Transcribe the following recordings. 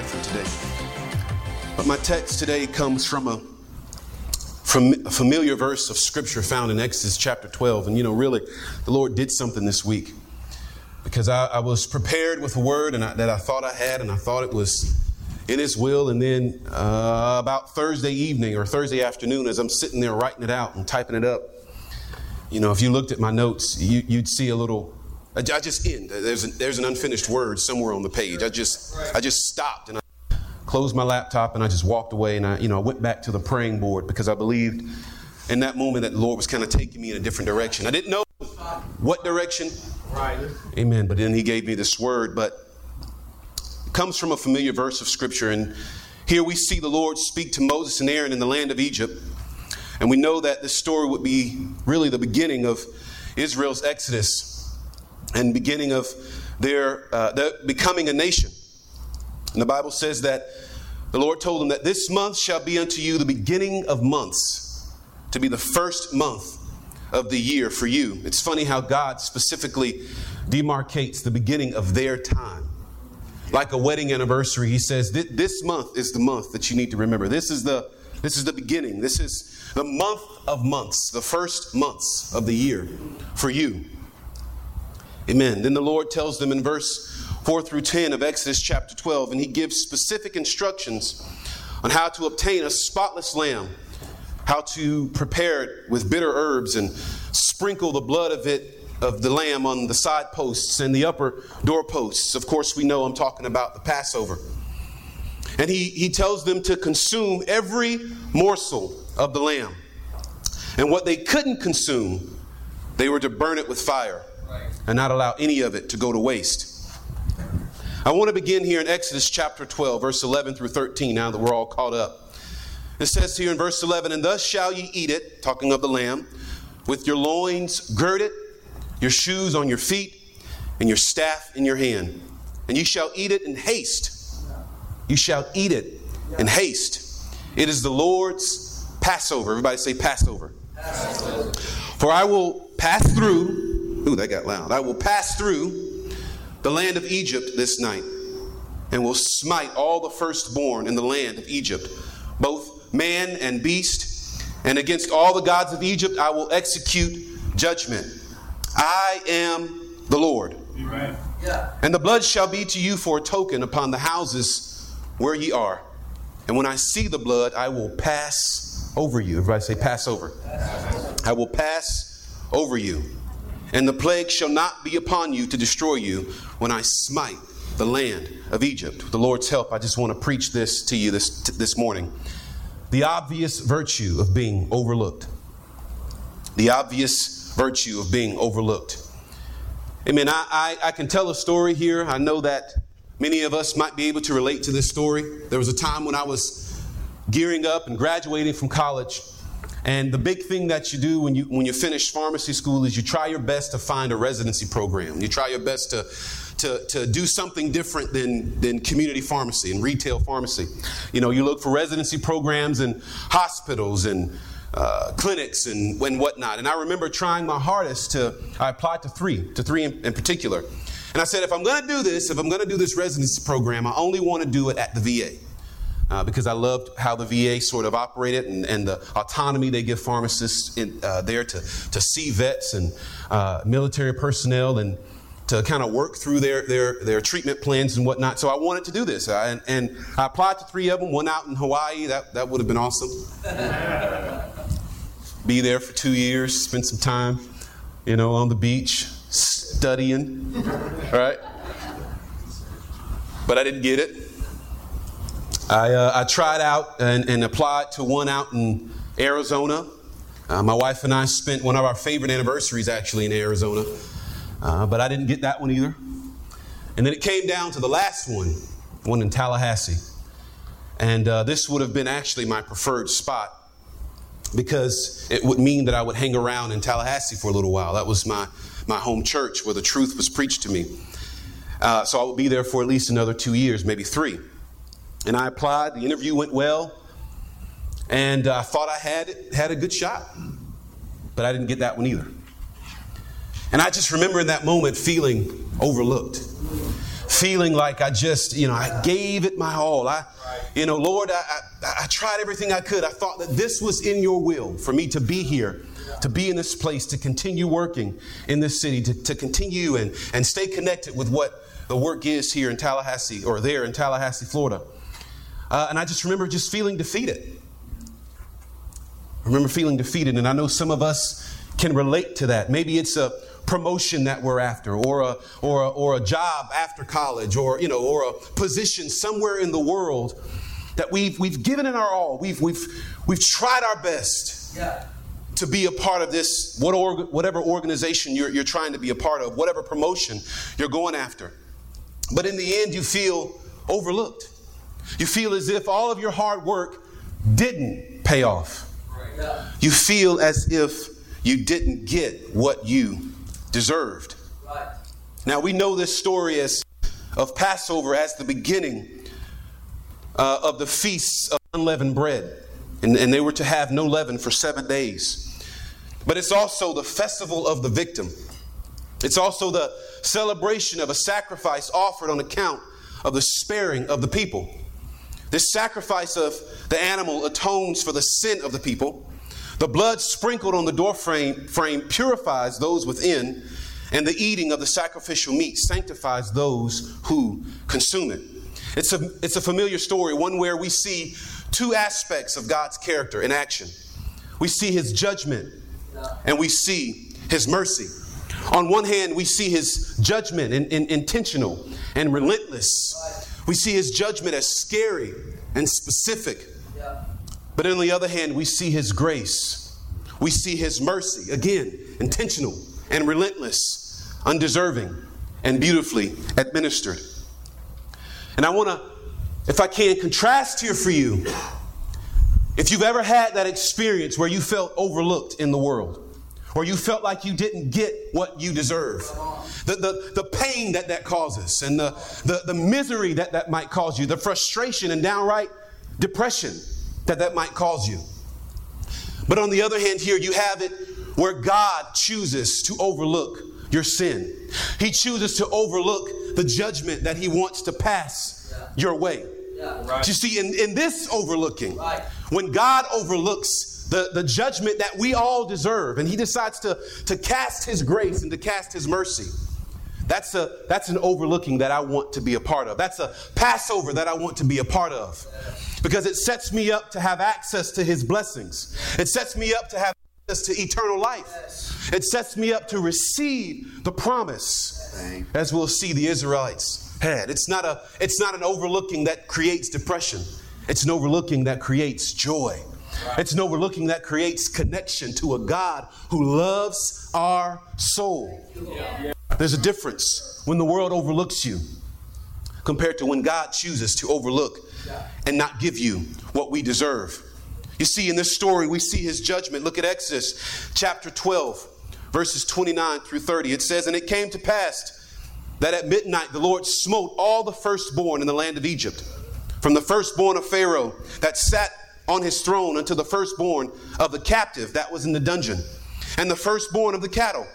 Different today. But my text today comes from a from a familiar verse of scripture found in Exodus chapter 12. And you know, really, the Lord did something this week because I, I was prepared with a word and I, that I thought I had, and I thought it was in His will. And then uh, about Thursday evening or Thursday afternoon, as I'm sitting there writing it out and typing it up, you know, if you looked at my notes, you, would see a little. I just end. There's, a, there's an unfinished word somewhere on the page. I just I just stopped and I closed my laptop and I just walked away and I, you know, I went back to the praying board because I believed in that moment that the Lord was kind of taking me in a different direction. I didn't know what direction. Right. Amen. But then he gave me this word, but it comes from a familiar verse of scripture. And here we see the Lord speak to Moses and Aaron in the land of Egypt. And we know that this story would be really the beginning of Israel's exodus and beginning of their, uh, their becoming a nation. And the Bible says that the Lord told them that this month shall be unto you the beginning of months, to be the first month of the year for you. It's funny how God specifically demarcates the beginning of their time. Like a wedding anniversary, he says, This month is the month that you need to remember. This is the this is the beginning. This is the month of months, the first months of the year for you. Amen. Then the Lord tells them in verse 4 through 10 of Exodus chapter 12, and he gives specific instructions on how to obtain a spotless lamb, how to prepare it with bitter herbs and sprinkle the blood of it of the lamb on the side posts and the upper doorposts. Of course, we know I'm talking about the Passover. And he, he tells them to consume every morsel of the lamb. And what they couldn't consume, they were to burn it with fire and not allow any of it to go to waste. I want to begin here in Exodus chapter 12, verse 11 through 13, now that we're all caught up. It says here in verse 11, And thus shall ye eat it, talking of the lamb, with your loins girded, your shoes on your feet, and your staff in your hand. And ye shall eat it in haste. You shall eat it in haste. It is the Lord's Passover. Everybody say Passover. Passover. For I will pass through. Ooh, that got loud. I will pass through the land of Egypt this night, and will smite all the firstborn in the land of Egypt, both man and beast, and against all the gods of Egypt I will execute judgment. I am the Lord. Right. Yeah. And the blood shall be to you for a token upon the houses where ye are. And when I see the blood, I will pass over you. Everybody say, pass over. I will pass over you and the plague shall not be upon you to destroy you when I smite the land of Egypt. With the Lord's help, I just want to preach this to you this, this morning. The obvious virtue of being overlooked. The obvious virtue of being overlooked. Amen. I, I, I can tell a story here. I know that many of us might be able to relate to this story. There was a time when I was gearing up and graduating from college and the big thing that you do when you when you finish pharmacy school is you try your best to find a residency program. You try your best to to, to do something different than, than community pharmacy and retail pharmacy. You know, you look for residency programs in hospitals and uh, clinics and, and whatnot. And I remember trying my hardest to, I applied to three, to three in, in particular. And I said, if I'm going to do this, if I'm going to do this residency program, I only want to do it at the VA uh, because I loved how the VA sort of operated and, and the autonomy they give pharmacists in, uh, there to, to see vets and uh, military personnel and to kind of work through their, their, their treatment plans and whatnot. So I wanted to do this. I, and, and, I applied to three of them, one out in Hawaii. That, that would have been awesome. Be there for two years, spend some time, you know, on the beach, studying, right? But I didn't get it. I, uh, I tried out and, and, applied to one out in Arizona. Uh, my wife and I spent one of our favorite anniversaries actually in Arizona, uh, but I didn't get that one either. And then it came down to the last one, one in Tallahassee. And uh, this would have been actually my preferred spot because it would mean that I would hang around in Tallahassee for a little while. That was my, my home church where the truth was preached to me. Uh, so I would be there for at least another two years, maybe three. And I applied. The interview went well, and uh, I thought I had had a good shot, but I didn't get that one either. And I just remember in that moment feeling overlooked, feeling like I just, you know, I gave it my all. I, you know, Lord, I, I, I tried everything I could. I thought that this was in your will for me to be here to be in this place, to continue working in this city, to, to continue and, and stay connected with what the work is here in Tallahassee or there in Tallahassee, Florida. Uh, and I just remember just feeling defeated. I remember feeling defeated, and I know some of us can relate to that. Maybe it's a promotion that we're after, or a, or a, or a job after college, or, you know, or a position somewhere in the world that we've, we've given it our all. We've, we've, we've tried our best. Yeah to be a part of this, whatever organization you're, you're trying to be a part of, whatever promotion you're going after. But in the end, you feel overlooked. You feel as if all of your hard work didn't pay off. You feel as if you didn't get what you deserved. Now, we know this story as of Passover as the beginning uh, of the feasts of unleavened bread. And, and they were to have no leaven for seven days. But it's also the festival of the victim. It's also the celebration of a sacrifice offered on account of the sparing of the people. This sacrifice of the animal atones for the sin of the people. The blood sprinkled on the doorframe frame purifies those within, and the eating of the sacrificial meat sanctifies those who consume it. It's a, it's a familiar story, one where we see two aspects of God's character in action. We see his judgment and we see his mercy. On one hand, we see his judgment in, in, intentional and relentless. We see his judgment as scary and specific. But on the other hand, we see his grace. We see his mercy, again, intentional and relentless, undeserving, and beautifully administered. And I want to, if I can, contrast here for you if you've ever had that experience where you felt overlooked in the world, or you felt like you didn't get what you deserve, the, the, the pain that that causes, and the, the, the misery that that might cause you, the frustration and downright depression that that might cause you. But on the other hand, here you have it where God chooses to overlook your sin. He chooses to overlook the judgment that He wants to pass your way. Right. You see, in, in this overlooking, right. when God overlooks the, the judgment that we all deserve, and He decides to, to cast His grace and to cast His mercy, that's, a, that's an overlooking that I want to be a part of. That's a Passover that I want to be a part of. Because it sets me up to have access to His blessings, it sets me up to have access to eternal life, it sets me up to receive the promise, as we'll see the Israelites had. It's not, a, it's not an overlooking that creates depression, it's an overlooking that creates joy. It's an overlooking that creates connection to a God who loves our soul. There's a difference when the world overlooks you compared to when God chooses to overlook and not give you what we deserve. You see, in this story, we see his judgment. Look at Exodus chapter 12, verses 29 through 30. It says, And it came to pass that at midnight the Lord smote all the firstborn in the land of Egypt, from the firstborn of Pharaoh that sat on his throne unto the firstborn of the captive that was in the dungeon, and the firstborn of the cattle.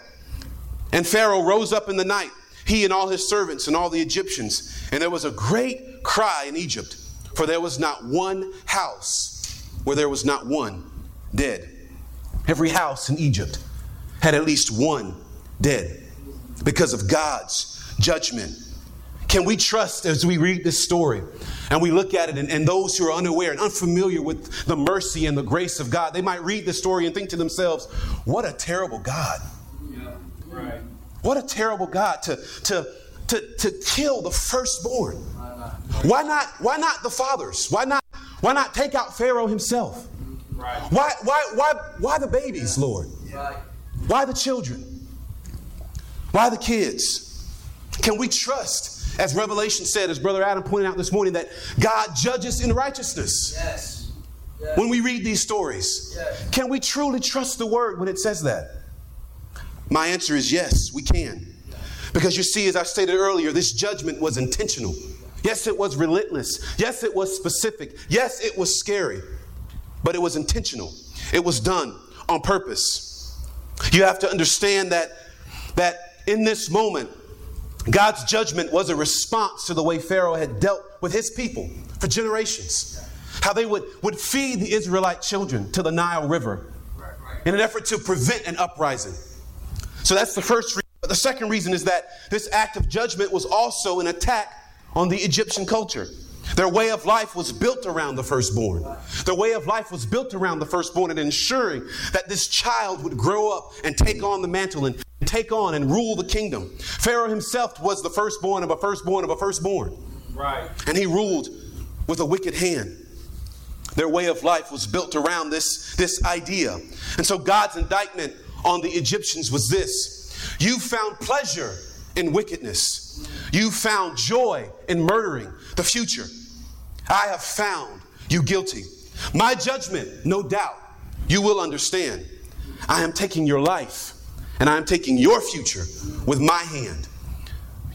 And Pharaoh rose up in the night, he and all his servants and all the Egyptians, and there was a great cry in Egypt, for there was not one house where there was not one dead. Every house in Egypt had at least one dead because of God's judgment. Can we trust as we read this story and we look at it, and, and, those who are unaware and unfamiliar with the mercy and the grace of God, they might read this story and think to themselves, what a terrible God. Yeah, right. What a terrible God to, to, to, to kill the firstborn. Why not, why not the fathers? Why not, why not take out Pharaoh himself? Right. Why, why, why, why the babies, Lord? Right. Why the children? Why the kids? Can we trust as Revelation said, as Brother Adam pointed out this morning, that God judges in righteousness. Yes. yes. When we read these stories, Yes. can we truly trust the word when it says that? My answer is yes, we can. Because you see, as I stated earlier, this judgment was intentional. Yes, it was relentless. Yes, it was specific. Yes, it was scary. But it was intentional. It was done on purpose. You have to understand that, that in this moment, God's judgment was a response to the way Pharaoh had dealt with his people for generations. How they would, would feed the Israelite children to the Nile River in an effort to prevent an uprising. So that's the first reason. But the second reason is that this act of judgment was also an attack on the Egyptian culture. Their way of life was built around the firstborn. Their way of life was built around the firstborn and ensuring that this child would grow up and take on the mantle and take on and rule the kingdom. Pharaoh himself was the firstborn of a firstborn of a firstborn. Right. And he ruled with a wicked hand. Their way of life was built around this, this idea. And so God's indictment on the Egyptians was this You found pleasure in wickedness, you found joy in murdering the future. I have found you guilty. My judgment, no doubt, you will understand. I am taking your life and I am taking your future with my hand.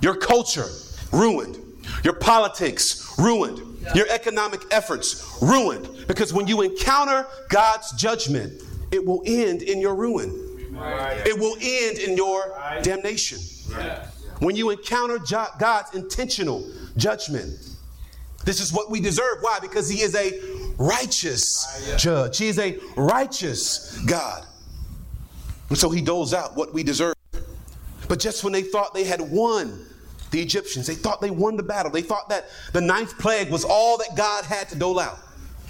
Your culture ruined. Your politics ruined. Your economic efforts ruined. Because when you encounter God's judgment, it will end in your ruin. It will end in your damnation. When you encounter God's intentional judgment, this is what we deserve. Why? Because He is a righteous judge, He is a righteous God. And so He doles out what we deserve. But just when they thought they had won the Egyptians, they thought they won the battle, they thought that the ninth plague was all that God had to dole out.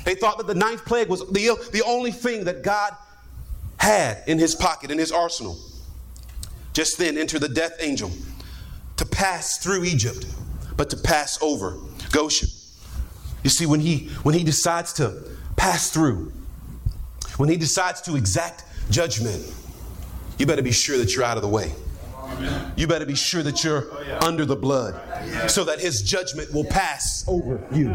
They thought that the ninth plague was the, the only thing that God had in his pocket, in his arsenal. Just then enter the death angel to pass through Egypt, but to pass over Goshen. You see, when he when he decides to pass through, when he decides to exact judgment, you better be sure that you're out of the way. You better be sure that you're under the blood so that his judgment will pass over you.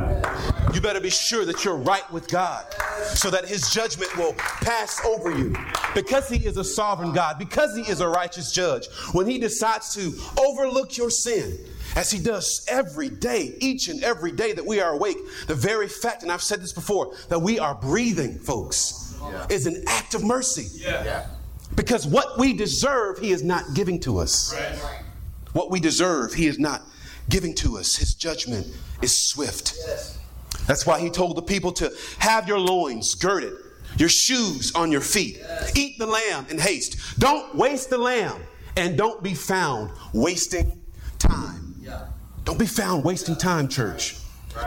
You better be sure that you're right with God so that his judgment will pass over you. Because he is a sovereign God, because he is a righteous judge, when he decides to overlook your sin, as he does every day, each and every day that we are awake, the very fact, and I've said this before, that we are breathing, folks, is an act of mercy. Yeah. Because what we deserve, He is not giving to us. What we deserve, He is not giving to us. His judgment is swift. Yes. That's why He told the people to have your loins girded, your shoes on your feet. Eat the lamb in haste. Don't waste the lamb, and don't be found wasting time. Yeah. Don't be found wasting time, church.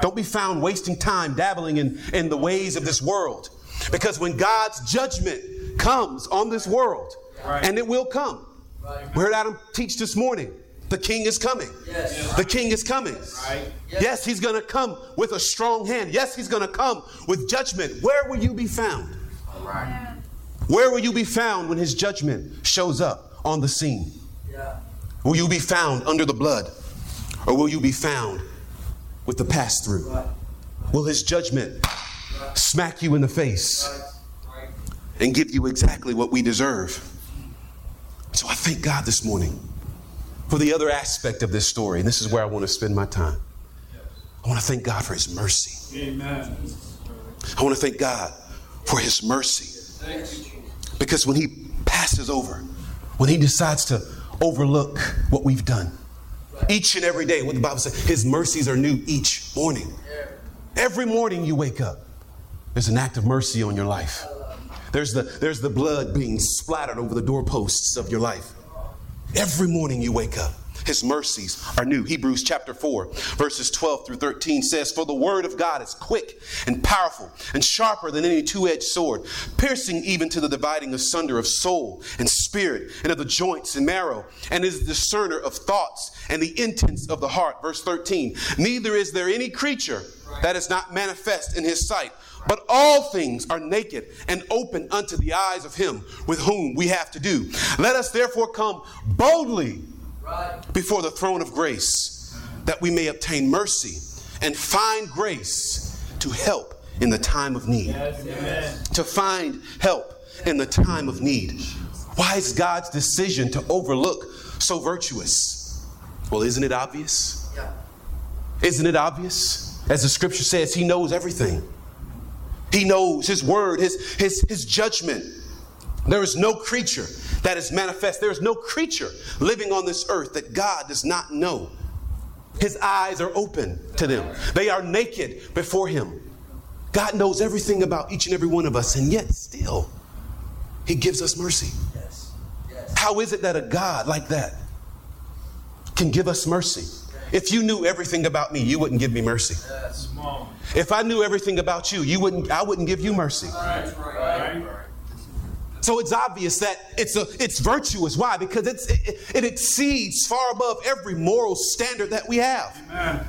Don't be found wasting time dabbling in, in the ways of this world. Because when God's judgment comes on this world, Right. and it will come, Right. we heard Adam teach this morning the king is coming. Yes. The king is coming. Right. Yes, he's going to come with a strong hand. Yes, he's going to come with judgment. Where will you be found? Right. Where will you be found when his judgment shows up on the scene? Yeah. Will you be found under the blood? Or will you be found with the pass through? Right. Will his judgment smack you in the face. And give you exactly what we deserve? So I thank God this morning for the other aspect of this story. And this is where I want to spend my time. I want to thank God for his mercy. Amen. I want to thank God for his mercy. Thank you, Jesus. Because when he passes over, when he decides to overlook what we've done, each and every day, what the Bible says, his mercies are new each morning. Every morning you wake up, there's an act of mercy on your life. There's the, there's the blood being splattered over the doorposts of your life. Every morning you wake up, his mercies are new. Hebrews chapter 4, verses 12 through 13 says, For the word of God is quick and powerful and sharper than any two edged sword, piercing even to the dividing asunder of soul and spirit and of the joints and marrow, and is the discerner of thoughts and the intents of the heart. Verse 13, Neither is there any creature that is not manifest in his sight. But all things are naked and open unto the eyes of him with whom we have to do. Let us therefore come boldly before the throne of grace that we may obtain mercy and find grace to help in the time of need. To find help in the time of need. Why is God's decision to overlook so virtuous? Well, isn't it obvious? Isn't it obvious? As the scripture says, He knows everything. He knows His word, His, His, His judgment. There is no creature that is manifest. There is no creature living on this earth that God does not know. His eyes are open to them, they are naked before Him. God knows everything about each and every one of us, and yet still, He gives us mercy. How is it that a God like that can give us mercy? If you knew everything about me, you wouldn't give me mercy. If I knew everything about you, you wouldn't I wouldn't give you mercy. So it's obvious that it's a it's virtuous. Why? Because it's it, it exceeds far above every moral standard that we have.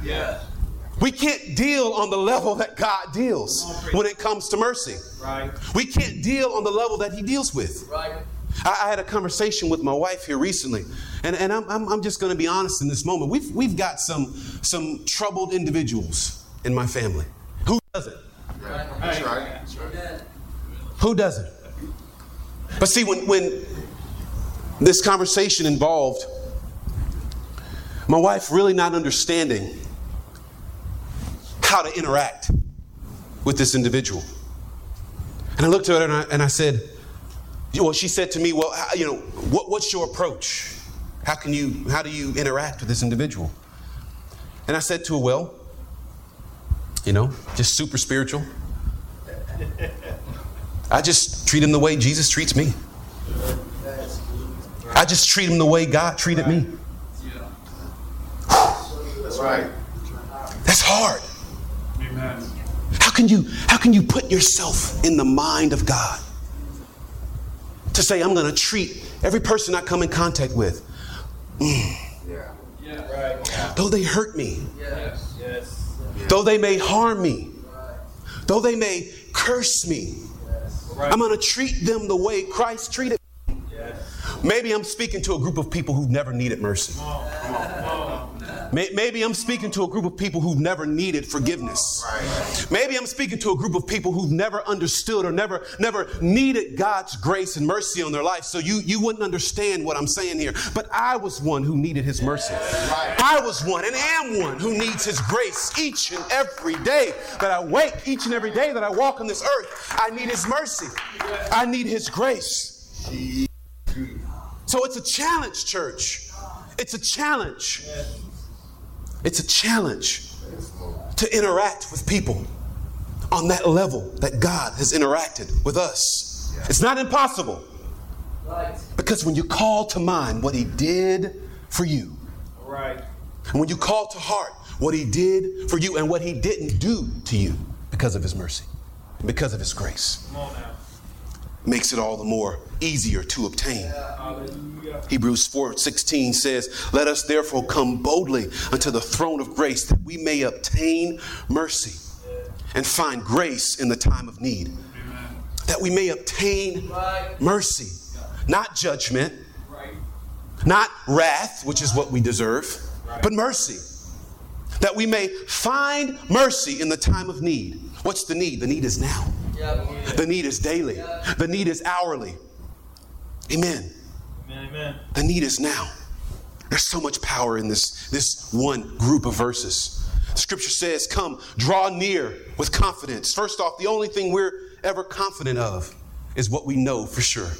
Yes. We can't deal on the level that God deals when it comes to mercy. Right. We can't deal on the level that He deals with. Right. I, I had a conversation with my wife here recently, and, and I'm, I'm, I'm just going to be honest in this moment. We've, we've got some, some troubled individuals in my family. Who doesn't? That's right. That's right. Who doesn't? But see, when, when this conversation involved my wife really not understanding how to interact with this individual. And I looked at her and I, and I said, well, she said to me, well, how, you know, what, what's your approach? How can you, how do you interact with this individual? And I said to her, well, you know, just super spiritual. I just treat him the way Jesus treats me. I just treat him the way God treated me. That's right. That's hard. Amen. How can you how can you put yourself in the mind of God to say I'm going to treat every person I come in contact with, Yeah. Yeah. Right. though they hurt me, Yes. Yes. though they may harm me, though they may curse me, I'm going to treat them the way Christ treated. me. Maybe I'm speaking to a group of people who've never needed mercy. May- Maybe I'm speaking to a group of people who've never needed forgiveness. Maybe I'm speaking to a group of people who've never understood or never, never needed God's grace and mercy on their life. So you, you wouldn't understand what I'm saying here. But I was one who needed His mercy. I was one and am one who needs His grace each and every day that I wake, each and every day that I walk on this earth. I need His mercy. I need His grace. So it's a challenge, church. It's a challenge. It's a challenge to interact with people on that level that God has interacted with us. It's not impossible because when you call to mind what He did for you, and when you call to heart what He did for you and what He didn't do to you because of His mercy, because of His grace, Come on now. Makes it all the more easier to obtain. Hebrews 4:16 says, "Let us therefore come boldly unto the throne of grace that we may obtain mercy and find grace in the time of need." That we may obtain mercy, not judgment, not wrath, which is what we deserve, but mercy. That we may find mercy in the time of need. What's the need? The need is now. The need is daily. The need is hourly. Amen. Amen. Amen. The need is now. There's so much power in this, this one group of verses. Scripture says, Come, draw near with confidence. First off, the only thing we're ever confident of is what we know for sure.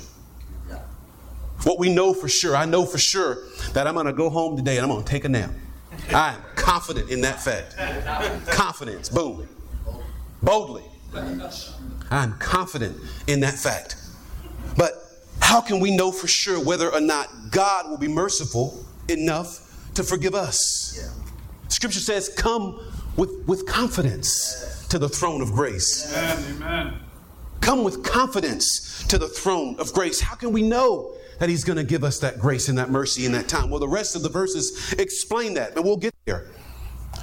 What we know for sure. I know for sure that I'm going to go home today and I'm going to take a nap. I am confident in that fact. Confidence, boom. Boldly. I'm confident in that fact. But how can we know for sure whether or not God will be merciful enough to forgive us? Scripture says, Come with, with confidence to the throne of grace. Amen. Amen. Come with confidence to the throne of grace. How can we know that He's going to give us that grace and that mercy in that time? Well, the rest of the verses explain that, but we'll get there.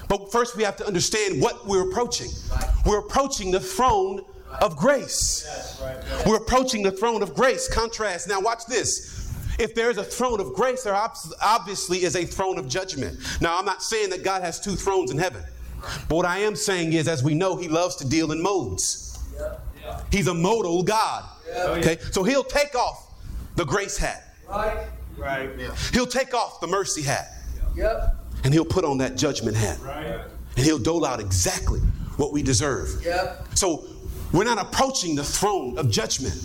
But first, we have to understand what we're approaching. We're approaching the throne of grace. We're approaching the throne of grace. Contrast. Now, watch this. If there is a throne of grace, there obviously is a throne of judgment. Now, I'm not saying that God has two thrones in heaven. But what I am saying is, as we know, He loves to deal in modes. He's a modal God. Okay? So He'll take off the grace hat. Right. Right. He'll take off the mercy hat. Yep. And He'll put on that judgment hat. Right. And He'll dole out exactly what we deserve. Yep. So we're not approaching the throne of judgment.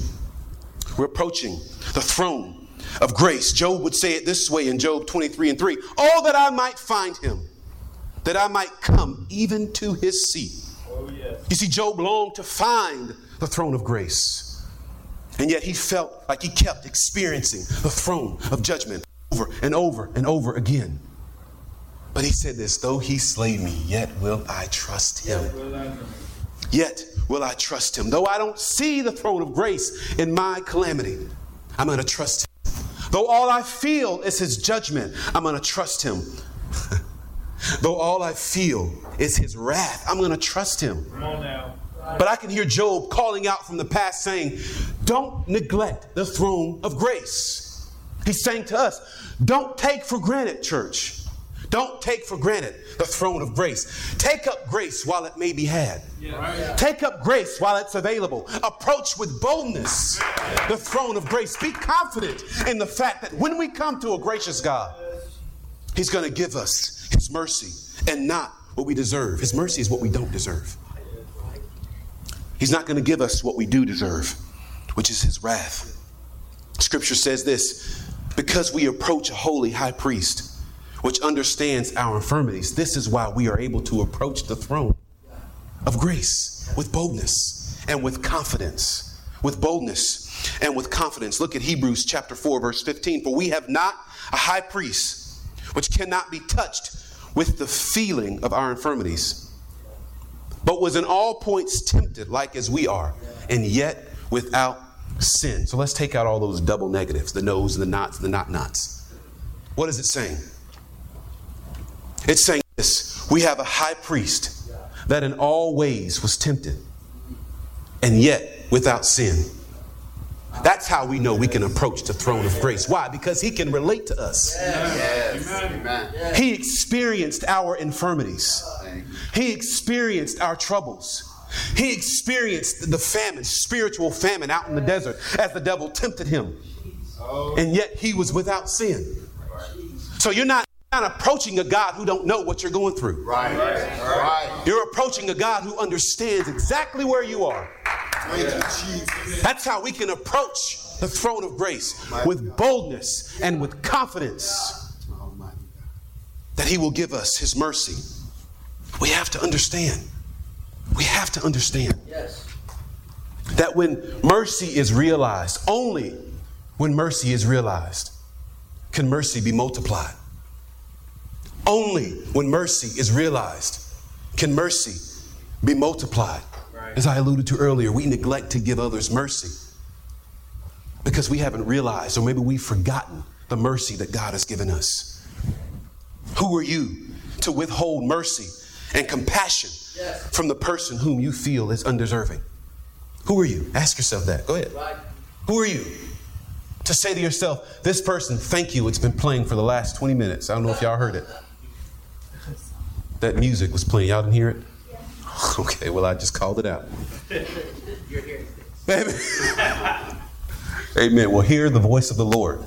We're approaching the throne of grace. Job would say it this way in Job 23 and 3 Oh, that I might find him, that I might come even to his seat. Oh, yes. You see, Job longed to find the throne of grace. And yet he felt like he kept experiencing the throne of judgment over and over and over again. But he said this though he slay me, yet will I trust him. Well, I know. Yet will I trust him. Though I don't see the throne of grace in my calamity, I'm going to trust him. Though all I feel is his judgment, I'm going to trust him. Though all I feel is his wrath, I'm going to trust him. Come on now. But I can hear Job calling out from the past saying, Don't neglect the throne of grace. He's saying to us, Don't take for granted, church. Don't take for granted the throne of grace. Take up grace while it may be had. Take up grace while it's available. Approach with boldness the throne of grace. Be confident in the fact that when we come to a gracious God, He's going to give us His mercy and not what we deserve. His mercy is what we don't deserve. He's not going to give us what we do deserve, which is His wrath. Scripture says this because we approach a holy high priest which understands our infirmities, this is why we are able to approach the throne of grace with boldness and with confidence. With boldness and with confidence. Look at Hebrews chapter 4, verse 15. For we have not a high priest which cannot be touched with the feeling of our infirmities, but was in all points tempted like as we are, and yet without sin. So let's take out all those double negatives the no's, and the nots, and the not nots. What is it saying? It's saying this we have a high priest that in all ways was tempted and yet without sin. That's how we know we can approach the throne of grace. Why? Because he can relate to us. Yes. Amen. He experienced our infirmities, he experienced our troubles. He experienced the famine, spiritual famine out in the desert as the devil tempted him. And yet he was without sin. So you're not, not approaching a God who don't know what you're going through. Right. Right. You're approaching a God who understands exactly where you are. Thank you, Jesus. That's how we can approach the throne of grace with boldness and with confidence Almighty that He will give us His mercy. We have to understand. We have to understand Yes. that when mercy is realized, only when mercy is realized, can mercy be multiplied. Only when mercy is realized, can mercy be multiplied. As I alluded to earlier, we neglect to give others mercy because we haven't realized, or maybe we've forgotten the mercy that God has given us. Who are you to withhold mercy and compassion Yes. from the person whom you feel is undeserving? Who are you? Ask yourself that. Go ahead. Right. Who are you to say to yourself, this person, thank you, it's been playing for the last 20 minutes. I don't know if y'all heard it. That music was playing. Y'all didn't hear it? Okay, well, I just called it out. You're here, Amen. Amen. Well, hear the voice of the Lord.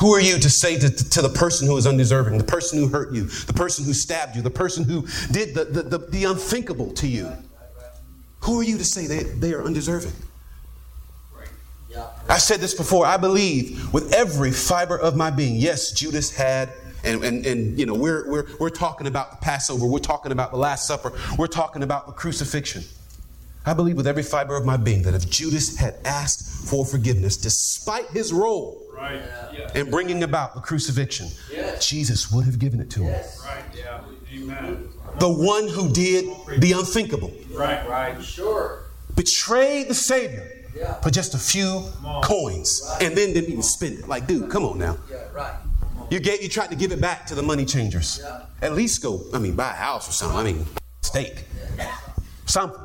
Who are you to say to, to the person who is undeserving, the person who hurt you, the person who stabbed you, the person who did the, the, the, the unthinkable to you? Who are you to say they, they are undeserving? I've said this before. I believe with every fiber of my being. Yes, Judas had, and, and, and you know, we're, we're, we're talking about the Passover. We're talking about the Last Supper. We're talking about the crucifixion. I believe with every fiber of my being that if Judas had asked for forgiveness, despite his role Right. Yeah. in bringing about the crucifixion, Yes. Jesus would have given it to him. Yes. Right. Yeah. Amen. The one who did the unthinkable, Right. Right. Sure. betrayed the Savior Yeah. for just a few coins, and then didn't even spend it. Like, dude, come on now. Yeah. Right. You gave, you tried to give it back to the money changers. Yeah. At least go, I mean, buy a house or something. I mean, steak, something.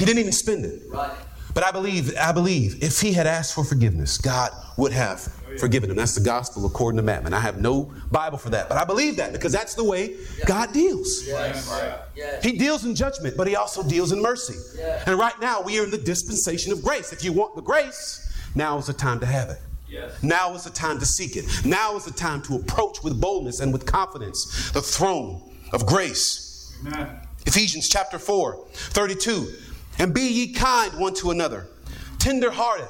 He didn't even spend it. Right. But I believe, I believe if he had asked for forgiveness, God would have forgiven him. That's the gospel according to Matt. And I have no Bible for that. But I believe that because that's the way God deals. Yes. Yes. He deals in judgment, but he also deals in mercy. Yeah. And right now, we are in the dispensation of grace. If you want the grace, now is the time to have it. Yes. Now is the time to seek it. Now is the time to approach with boldness and with confidence the throne of grace. Amen. Ephesians chapter 4, 32. And be ye kind one to another, tender hearted.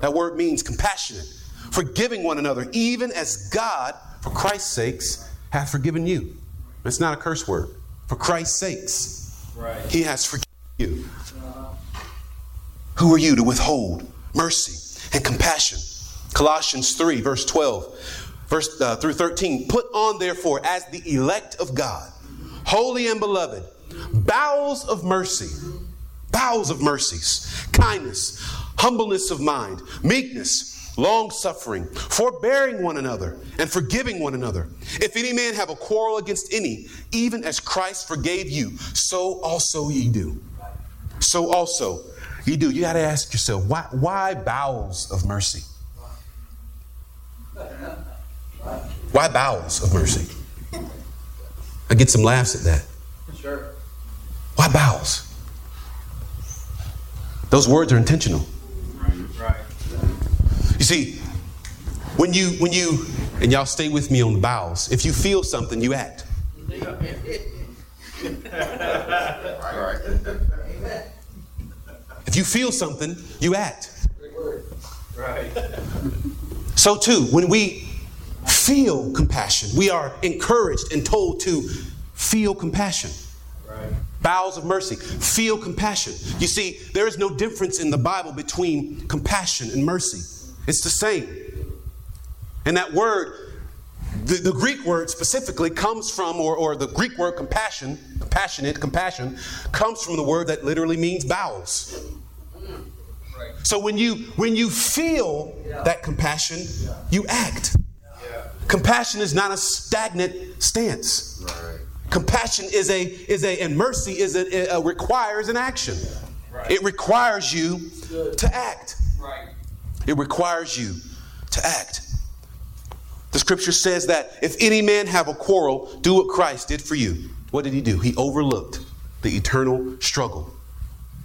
That word means compassionate, forgiving one another, even as God, for Christ's sakes, hath forgiven you. That's not a curse word. For Christ's sakes, Right. he has forgiven you. Who are you to withhold mercy and compassion? Colossians 3, verse 12, verse uh, through 13. Put on, therefore, as the elect of God, holy and beloved, bowels of mercy, bowels of mercies, kindness, humbleness of mind, meekness, long suffering, forbearing one another, and forgiving one another. If any man have a quarrel against any, even as Christ forgave you, so also ye do. So also you do. You got to ask yourself, why, why bowels of mercy? Why bowels of mercy? I get some laughs at that. Sure. Why bowels? Those words are intentional. Right. Right. You see, when you when you and y'all stay with me on the bowels, if you feel something, you act. If you feel something, you act. So too, when we feel compassion, we are encouraged and told to feel compassion. Right. Bowels of mercy, feel compassion. You see, there is no difference in the Bible between compassion and mercy. It's the same. And that word, the, the Greek word specifically comes from, or, or the Greek word compassion, compassionate, compassion, comes from the word that literally means bowels. So when you when you feel that compassion, you act. Compassion is not a stagnant stance. Compassion is a is a and mercy is a, a- requires an action. It requires you to act. It requires you to act. The scripture says that if any man have a quarrel, do what Christ did for you. What did he do? He overlooked the eternal struggle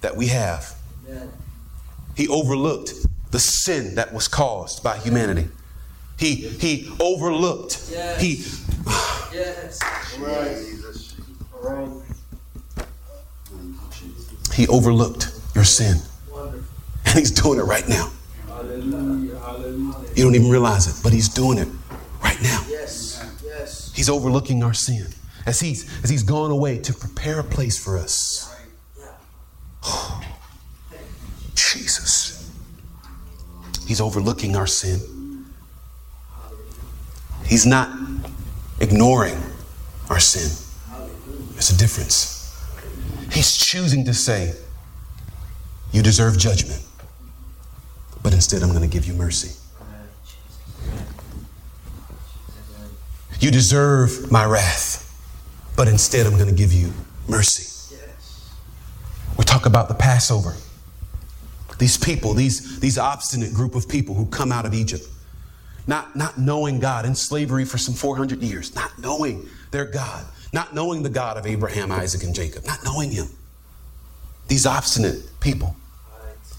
that we have. Amen. He overlooked the sin that was caused by humanity. He he overlooked. Yes. He Yes. Jesus. Right. he overlooked your sin. Wonderful. And he's doing it right now. Hallelujah. Hallelujah. You don't even realize it, but he's doing it right now. Yes. Yes. He's overlooking our sin as he's as he's gone away to prepare a place for us. Yeah. Jesus. He's overlooking our sin. He's not ignoring our sin. There's a difference. He's choosing to say, You deserve judgment, but instead I'm going to give you mercy. You deserve my wrath, but instead I'm going to give you mercy. We talk about the Passover. These people, these, these obstinate group of people who come out of Egypt, not, not knowing God in slavery for some 400 years, not knowing their God, not knowing the God of Abraham, Isaac, and Jacob, not knowing Him. These obstinate people,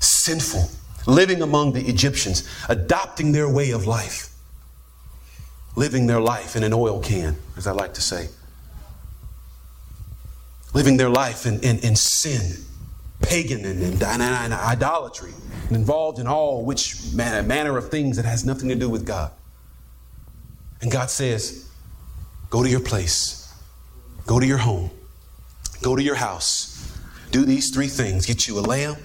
sinful, living among the Egyptians, adopting their way of life, living their life in an oil can, as I like to say, living their life in, in, in sin, pagan and, and, and- idolatry, and involved in all which man, manner of things that has nothing to do with God. And God says, Go to your place, go to your home, go to your house, do these three things get you a lamb,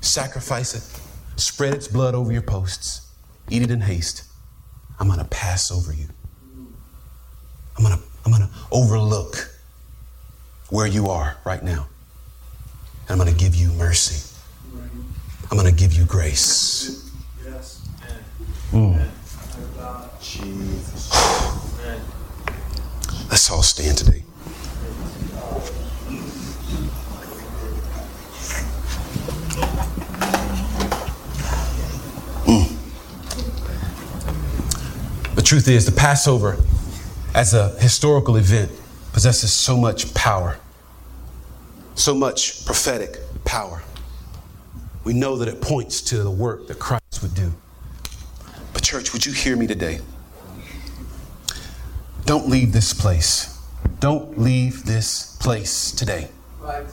sacrifice it, spread its blood over your posts, eat it in haste. I'm going to pass over you. I'm going to I'm going to overlook where you are right now. And I'm going to give you mercy. I'm going to give you grace. Mm. mm. Let's all stand today. Mm. The truth is, the Passover, as a historical event, possesses so much power so much prophetic power. We know that it points to the work that Christ would do. But, church, would you hear me today? Don't leave this place. Don't leave this place today. Right.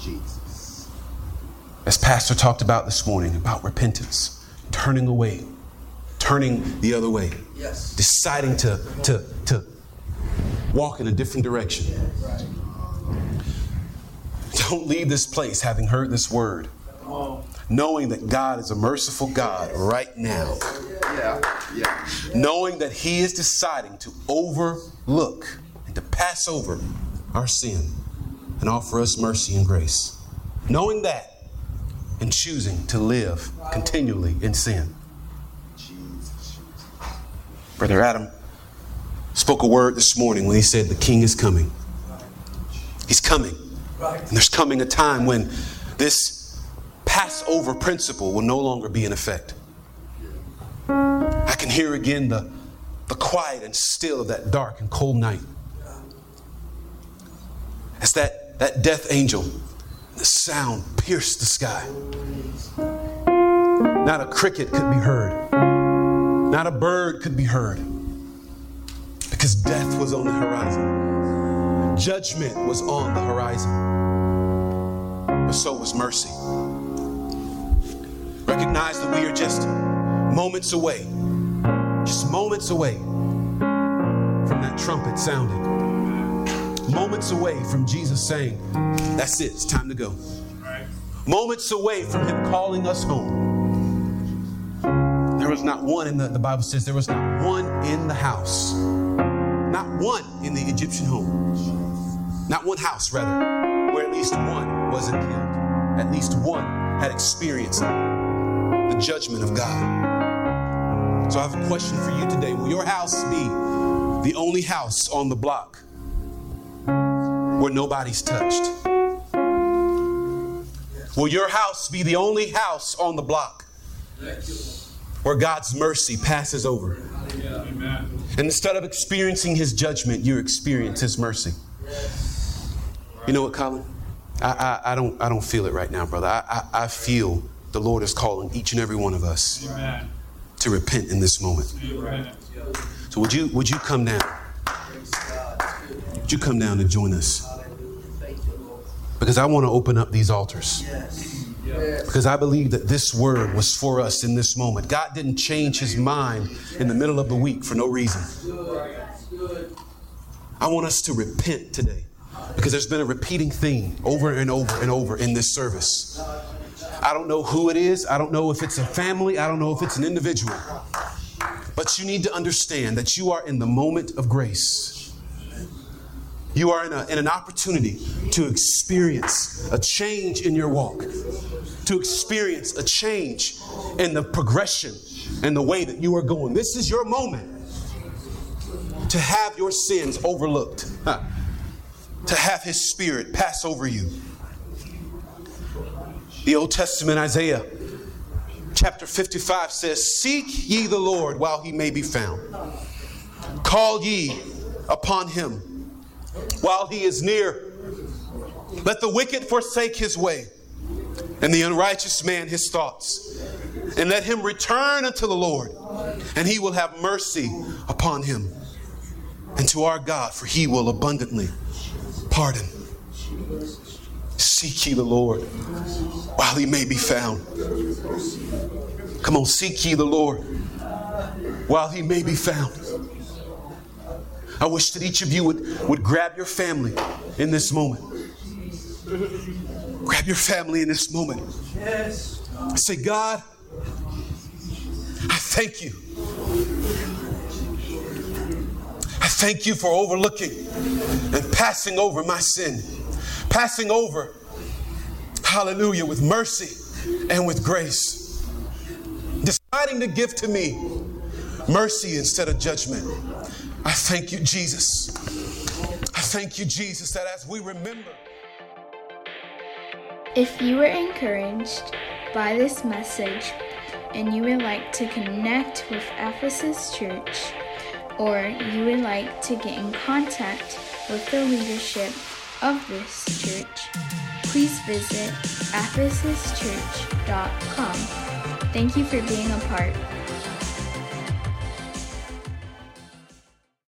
Jesus. As Pastor talked about this morning, about repentance, turning away, turning the other way, Yes. deciding to, to, to walk in a different direction. Right. Don't leave this place having heard this word, knowing that God is a merciful God right now, knowing that He is deciding to overlook and to pass over our sin and offer us mercy and grace. Knowing that and choosing to live continually in sin. Brother Adam spoke a word this morning when he said, The king is coming. He's coming. Right. And there's coming a time when this Passover principle will no longer be in effect. I can hear again the, the quiet and still of that dark and cold night. As that, that death angel, the sound pierced the sky. Not a cricket could be heard. Not a bird could be heard. Because death was on the horizon. Judgment was on the horizon. But so was mercy. Recognize that we are just moments away, just moments away from that trumpet sounding. Moments away from Jesus saying, That's it, it's time to go. Moments away from Him calling us home. There was not one in the, the Bible says, there was not one in the house. Not one in the Egyptian home. Not one house, rather, where at least one wasn't killed. At least one had experienced the judgment of God. So I have a question for you today. Will your house be the only house on the block where nobody's touched? Will your house be the only house on the block where God's mercy passes over? And instead of experiencing his judgment, you experience his mercy. You know what, Colin? I, I, I don't I don't feel it right now, brother. I, I, I feel the Lord is calling each and every one of us Amen. to repent in this moment. Amen. So would you would you come down? Would you come down and join us? Hallelujah. Thank you, Lord. Because I want to open up these altars. Yes. Yes. Because I believe that this word was for us in this moment. God didn't change his mind in the middle of the week for no reason. Good. Good. I want us to repent today because there's been a repeating theme over and over and over in this service. I don't know who it is. I don't know if it's a family. I don't know if it's an individual. But you need to understand that you are in the moment of grace. You are in, a, in an opportunity to experience a change in your walk, to experience a change in the progression and the way that you are going. This is your moment to have your sins overlooked, huh? To have His Spirit pass over you. The Old Testament, Isaiah chapter 55 says, Seek ye the Lord while he may be found. Call ye upon him while he is near. Let the wicked forsake his way, and the unrighteous man his thoughts. And let him return unto the Lord, and he will have mercy upon him. And to our God, for he will abundantly pardon. Seek ye the Lord while he may be found. Come on, seek ye the Lord while he may be found. I wish that each of you would, would grab your family in this moment. Grab your family in this moment. Say, God, I thank you. Thank you for overlooking and passing over my sin, passing over, hallelujah, with mercy and with grace, deciding to give to me mercy instead of judgment. I thank you, Jesus. I thank you, Jesus, that as we remember. If you were encouraged by this message and you would like to connect with Ephesus Church, or you would like to get in contact with the leadership of this church, please visit ephesuschurch.com. Thank you for being a part.